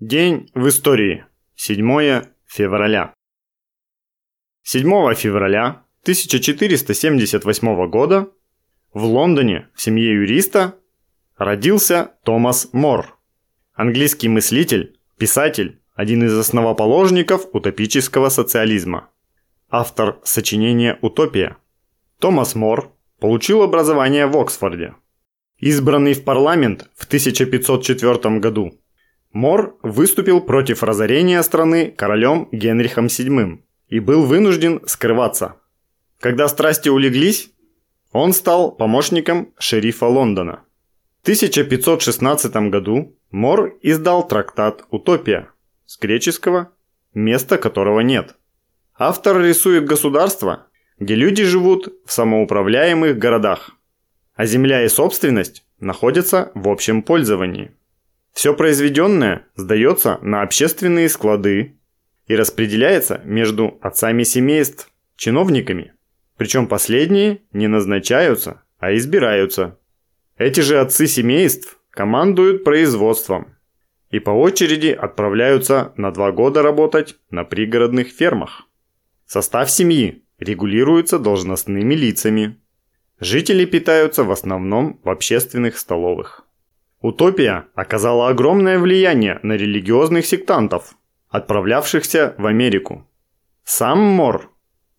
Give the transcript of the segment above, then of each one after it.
День в истории. 7 февраля. 7 февраля 1478 года в Лондоне в семье юриста родился Томас Мор, английский мыслитель, писатель, один из основоположников утопического социализма, автор сочинения «Утопия». Томас Мор получил образование в Оксфорде. Избранный в парламент в 1504 году, Мор выступил против разорения страны королем Генрихом VII и был вынужден скрываться. Когда страсти улеглись, он стал помощником шерифа Лондона. В 1516 году Мор издал трактат «Утопия» с греческого «места которого нет». Автор рисует государство, где люди живут в самоуправляемых городах, а земля и собственность находятся в общем пользовании. Все произведенное сдается на общественные склады и распределяется между отцами семейств, чиновниками. Причем последние не назначаются, а избираются. Эти же отцы семейств командуют производством и по очереди отправляются на два года работать на пригородных фермах. Состав семьи регулируется должностными лицами. Жители питаются в основном в общественных столовых. Утопия оказала огромное влияние на религиозных сектантов, отправлявшихся в Америку. Сам Мор,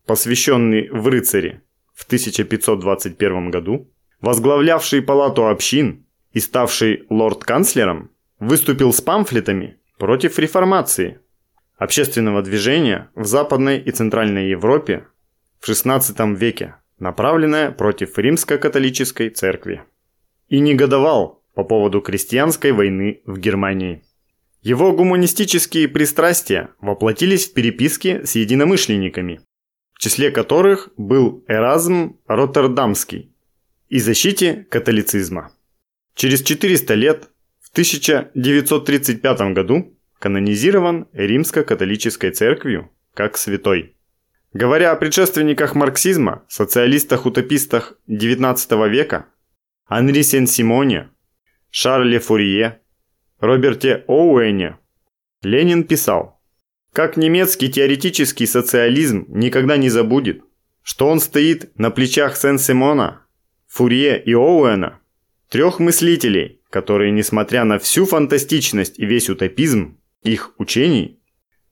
посвященный в рыцари в 1521 году, возглавлявший палату общин и ставший лорд-канцлером, выступил с памфлетами против реформации, общественного движения в Западной и Центральной Европе в XVI веке, направленное против римско-католической церкви. И негодовал по поводу крестьянской войны в Германии. Его гуманистические пристрастия воплотились в переписке с единомышленниками, в числе которых был Эразм Роттердамский и защите католицизма. Через 400 лет, в 1935 году, канонизирован Римско-католической церковью как святой. Говоря о предшественниках марксизма, социалистах-утопистах XIX века, Анри Сен-Симоне Шарле Фурье, Роберте Оуэне. Ленин писал, как немецкий теоретический социализм никогда не забудет, что он стоит на плечах Сен-Симона, Фурье и Оуэна, трех мыслителей, которые, несмотря на всю фантастичность и весь утопизм их учений,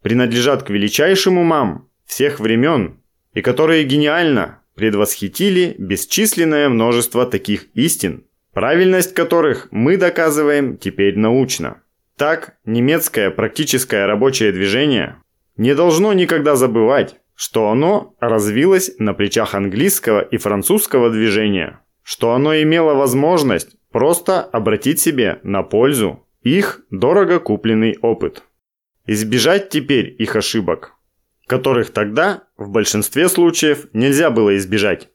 принадлежат к величайшим умам всех времен и которые гениально предвосхитили бесчисленное множество таких истин, правильность которых мы доказываем теперь научно. Так, немецкое практическое рабочее движение не должно никогда забывать, что оно развилось на плечах английского и французского движения, что оно имело возможность просто обратить себе на пользу их дорого купленный опыт. Избежать теперь их ошибок, которых тогда в большинстве случаев нельзя было избежать.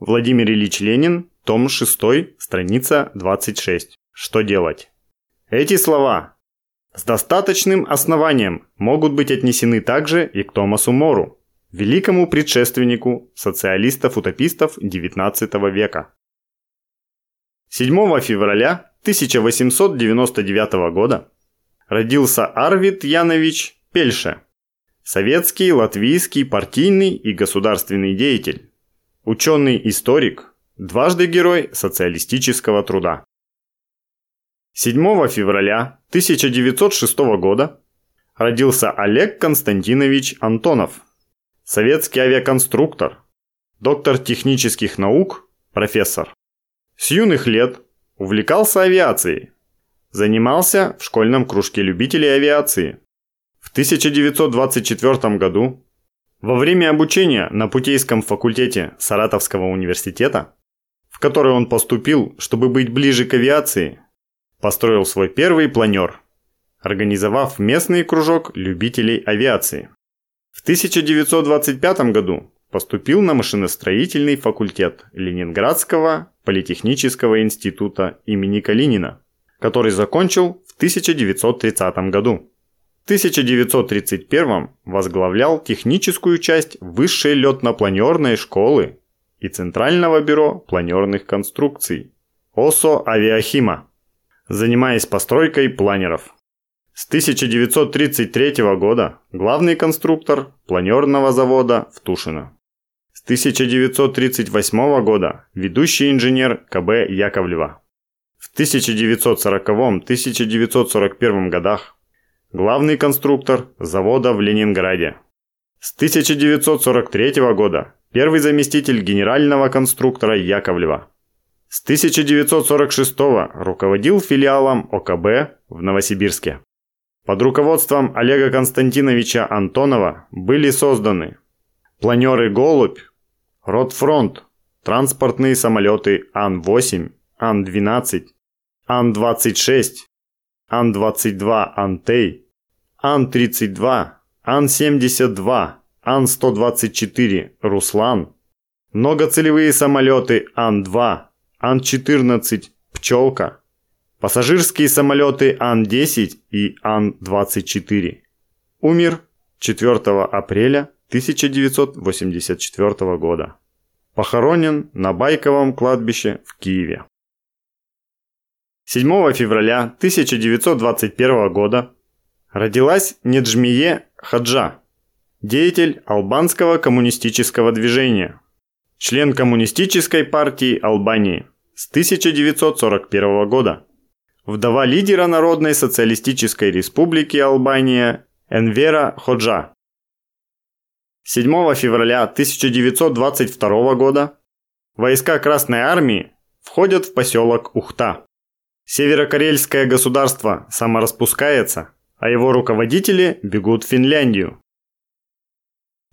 Владимир Ильич Ленин том 6, страница 26. Что делать? Эти слова с достаточным основанием могут быть отнесены также и к Томасу Мору, великому предшественнику социалистов-утопистов XIX века. 7 февраля 1899 года родился Арвид Янович Пельше, советский, латвийский, партийный и государственный деятель, ученый-историк, Дважды герой социалистического труда. 7 февраля 1906 года родился Олег Константинович Антонов, советский авиаконструктор, доктор технических наук, профессор. С юных лет увлекался авиацией, занимался в школьном кружке любителей авиации. В 1924 году во время обучения на Путейском факультете Саратовского университета в который он поступил, чтобы быть ближе к авиации, построил свой первый планер, организовав местный кружок любителей авиации. В 1925 году поступил на машиностроительный факультет Ленинградского политехнического института имени Калинина, который закончил в 1930 году. В 1931 возглавлял техническую часть высшей летно-планерной школы и Центрального бюро планерных конструкций ОСО Авиахима, занимаясь постройкой планеров. С 1933 года главный конструктор планерного завода в Тушино. С 1938 года ведущий инженер КБ Яковлева. В 1940-1941 годах главный конструктор завода в Ленинграде. С 1943 года первый заместитель генерального конструктора Яковлева. С 1946 руководил филиалом ОКБ в Новосибирске. Под руководством Олега Константиновича Антонова были созданы планеры «Голубь», «Ротфронт», транспортные самолеты Ан-8, Ан-12, Ан-26, Ан-22 Антей, Ан-32, Ан-72, Ан-124 Руслан, многоцелевые самолеты Ан-2, Ан-14 Пчелка, пассажирские самолеты Ан-10 и Ан-24. Умер 4 апреля 1984 года. Похоронен на Байковом кладбище в Киеве. 7 февраля 1921 года родилась Неджмие Хаджа, деятель албанского коммунистического движения, член Коммунистической партии Албании с 1941 года, вдова лидера Народной социалистической республики Албания Энвера Ходжа. 7 февраля 1922 года войска Красной Армии входят в поселок Ухта. Северокорейское государство самораспускается, а его руководители бегут в Финляндию.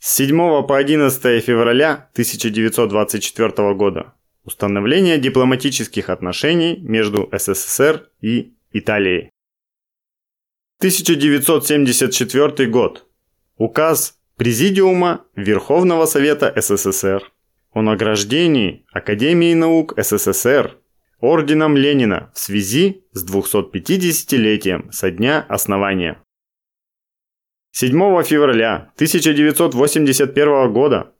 С 7 по 11 февраля 1924 года установление дипломатических отношений между СССР и Италией. 1974 год. Указ Президиума Верховного Совета СССР о награждении Академии наук СССР Орденом Ленина в связи с 250-летием со дня основания. 7 февраля 1981 года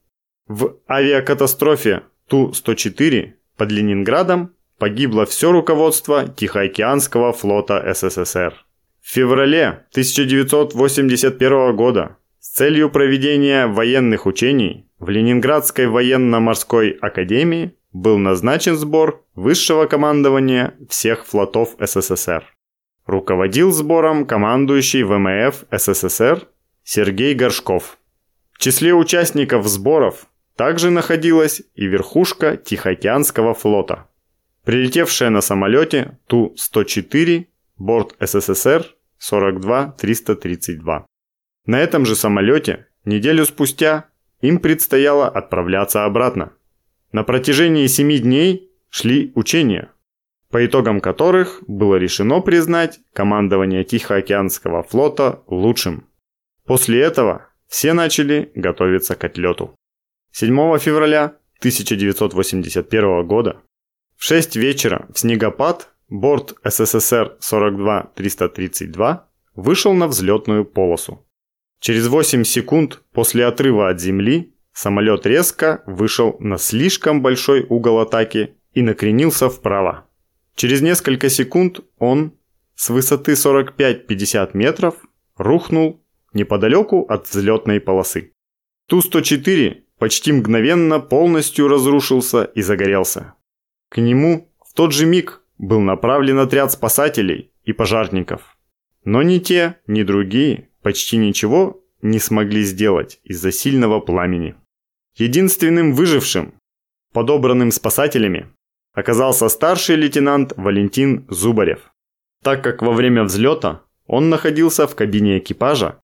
в авиакатастрофе Ту-104 под Ленинградом погибло все руководство Тихоокеанского флота СССР. В феврале 1981 года с целью проведения военных учений в Ленинградской военно-морской академии был назначен сбор высшего командования всех флотов СССР. Руководил сбором командующий ВМФ СССР Сергей Горшков. В числе участников сборов также находилась и верхушка Тихоокеанского флота. Прилетевшая на самолете Ту-104, борт СССР 42-332. На этом же самолете неделю спустя им предстояло отправляться обратно. На протяжении семи дней шли учения, по итогам которых было решено признать командование Тихоокеанского флота лучшим. После этого все начали готовиться к отлету. 7 февраля 1981 года в 6 вечера в снегопад борт СССР 42-332 вышел на взлетную полосу. Через 8 секунд после отрыва от земли Самолет резко вышел на слишком большой угол атаки и накренился вправо. Через несколько секунд он с высоты 45-50 метров рухнул неподалеку от взлетной полосы. Ту-104 почти мгновенно полностью разрушился и загорелся. К нему в тот же миг был направлен отряд спасателей и пожарников. Но ни те, ни другие почти ничего не смогли сделать из-за сильного пламени. Единственным выжившим, подобранным спасателями, оказался старший лейтенант Валентин Зубарев, так как во время взлета он находился в кабине экипажа,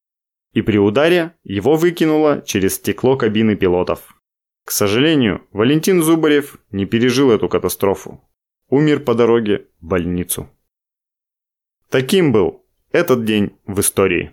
и при ударе его выкинуло через стекло кабины пилотов. К сожалению, Валентин Зубарев не пережил эту катастрофу. Умер по дороге в больницу. Таким был этот день в истории.